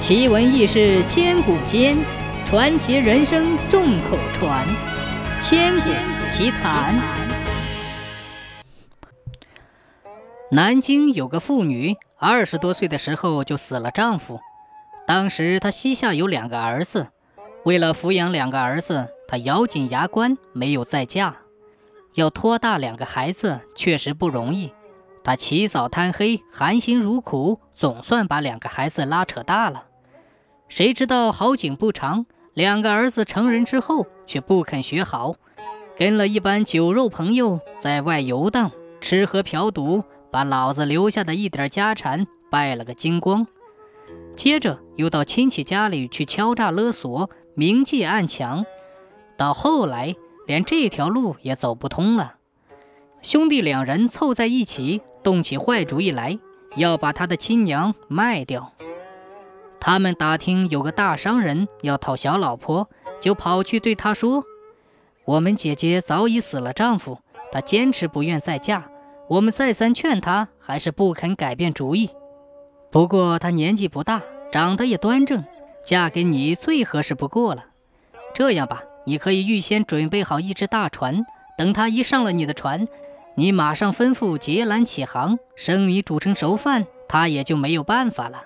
奇闻异事千古间，传奇人生众口传。千古奇谈。南京有个妇女，二十多岁的时候就死了丈夫。当时她膝下有两个儿子，为了抚养两个儿子，她咬紧牙关没有再嫁。要拖大两个孩子确实不容易，她起早贪黑，含辛茹苦，总算把两个孩子拉扯大了。谁知道好景不长，两个儿子成人之后却不肯学好，跟了一班酒肉朋友在外游荡，吃喝嫖赌，把老子留下的一点家产败了个精光。接着又到亲戚家里去敲诈勒索，明借暗抢，到后来连这条路也走不通了。兄弟两人凑在一起，动起坏主意来，要把他的亲娘卖掉。他们打听有个大商人要讨小老婆，就跑去对他说：“我们姐姐早已死了丈夫，她坚持不愿再嫁。我们再三劝她，还是不肯改变主意。不过她年纪不大，长得也端正，嫁给你最合适不过了。这样吧，你可以预先准备好一只大船，等她一上了你的船，你马上吩咐结缆起航，生米煮成熟饭，她也就没有办法了。”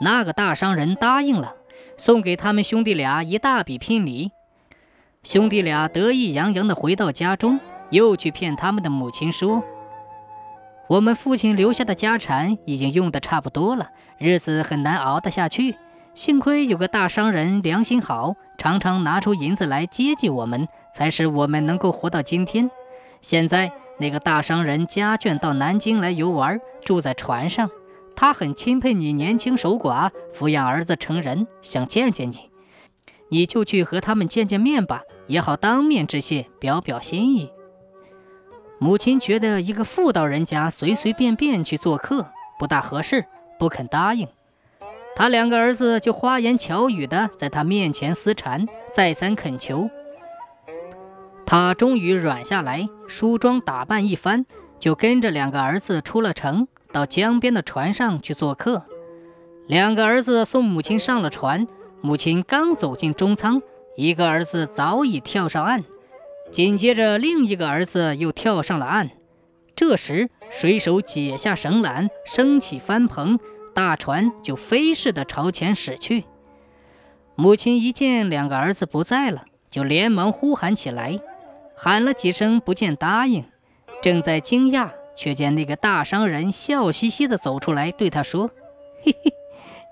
那个大商人答应了，送给他们兄弟俩一大笔聘礼。兄弟俩得意洋洋地回到家中，又去骗他们的母亲说：“我们父亲留下的家产已经用得差不多了，日子很难熬得下去。幸亏有个大商人良心好，常常拿出银子来接济我们，才使我们能够活到今天。现在那个大商人家眷到南京来游玩，住在船上。”他很钦佩你年轻守寡，抚养儿子成人，想见见你，你就去和他们见见面吧，也好当面致谢，表表心意。母亲觉得一个妇道人家随随便便去做客不大合适，不肯答应。他两个儿子就花言巧语的在他面前私缠，再三恳求。他终于软下来，梳妆打扮一番，就跟着两个儿子出了城。到江边的船上去做客，两个儿子送母亲上了船。母亲刚走进中舱，一个儿子早已跳上岸，紧接着另一个儿子又跳上了岸。这时，水手解下绳缆，升起帆篷，大船就飞似的朝前驶去。母亲一见两个儿子不在了，就连忙呼喊起来，喊了几声不见答应，正在惊讶。却见那个大商人笑嘻嘻地走出来，对他说：“嘿嘿，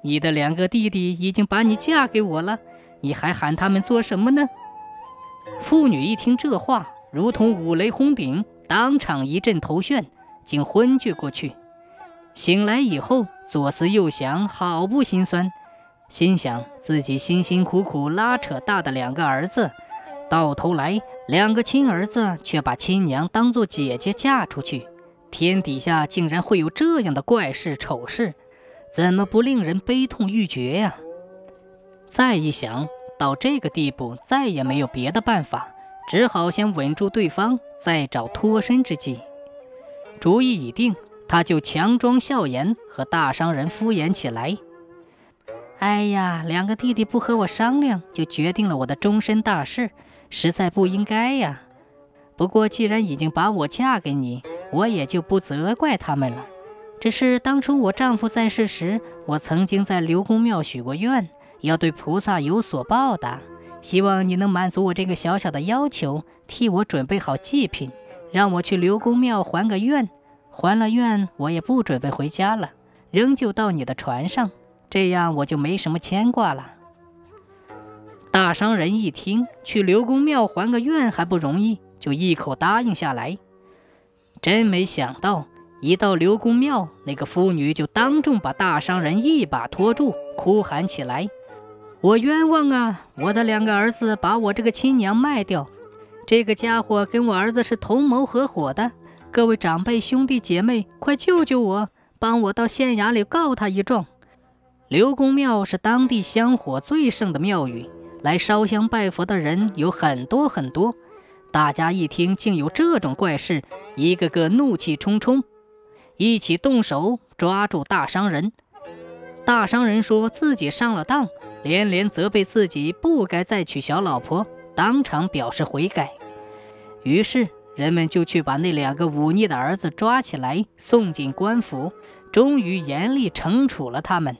你的两个弟弟已经把你嫁给我了，你还喊他们做什么呢？”妇女一听这话，如同五雷轰顶，当场一阵头眩，竟昏厥过去。醒来以后，左思右想，好不心酸，心想自己辛辛苦苦拉扯大的两个儿子，到头来两个亲儿子却把亲娘当做姐姐嫁出去。天底下竟然会有这样的怪事丑事，怎么不令人悲痛欲绝呀？再一想到这个地步，再也没有别的办法，只好先稳住对方，再找脱身之计。主意已定，他就强装笑颜和大商人敷衍起来。哎呀，两个弟弟不和我商量，就决定了我的终身大事，实在不应该呀。不过既然已经把我嫁给你，我也就不责怪他们了，只是当初我丈夫在世时，我曾经在刘公庙许过愿，要对菩萨有所报答，希望你能满足我这个小小的要求，替我准备好祭品，让我去刘公庙还个愿。还了愿，我也不准备回家了，仍旧到你的船上，这样我就没什么牵挂了。大商人一听，去刘公庙还个愿还不容易，就一口答应下来。真没想到，一到刘公庙，那个妇女就当众把大商人一把拖住，哭喊起来：“我冤枉啊！我的两个儿子把我这个亲娘卖掉，这个家伙跟我儿子是同谋合伙的。各位长辈、兄弟姐妹，快救救我，帮我到县衙里告他一状。”刘公庙是当地香火最盛的庙宇，来烧香拜佛的人有很多很多。大家一听竟有这种怪事，一个个怒气冲冲，一起动手抓住大商人。大商人说自己上了当，连连责备自己不该再娶小老婆，当场表示悔改。于是人们就去把那两个忤逆的儿子抓起来，送进官府，终于严厉惩处了他们。